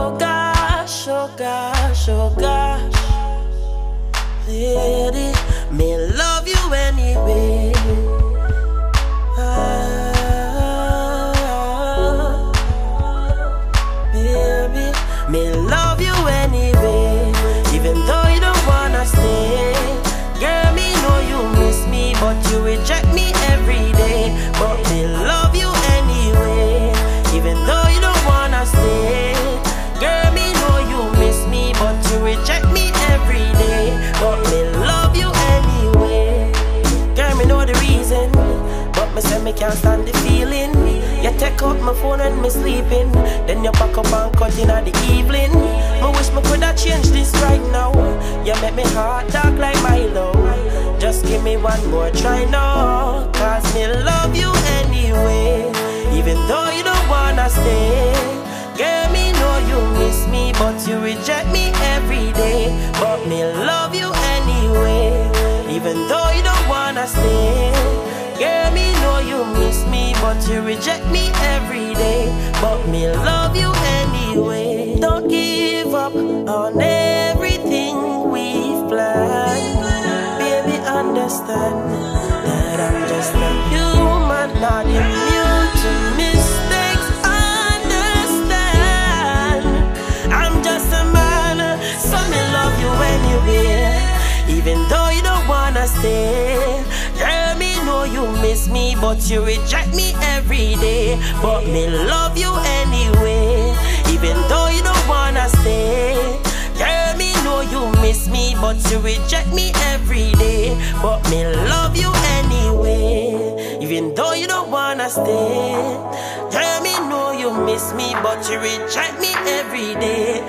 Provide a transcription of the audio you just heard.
Oh gosh, oh gosh, oh gosh. Lady, me can't stand the feeling. You take out my phone when me sleeping. Then you pack up and cut in at the evening. Me wish me coulda changed this right now. You make me heart dark like Milo. Just give me one more try now. Cause me love you anyway. Even though you don't wanna stay. Girl, me know you miss me, but you reject me but you reject me every day. But me love you anyway. Don't give up on everything we've planned. Baby, understand that I'm just a human, not immune to mistakes. Understand, I'm just a man, so me love you anyway. Even though you don't wanna stay, miss me, but you reject me every day. But me love you anyway. Even though you don't wanna stay, girl, me know you miss me, but you reject me every day. But me love you anyway. Even though you don't wanna stay, girl, me know you miss me, but you reject me every day.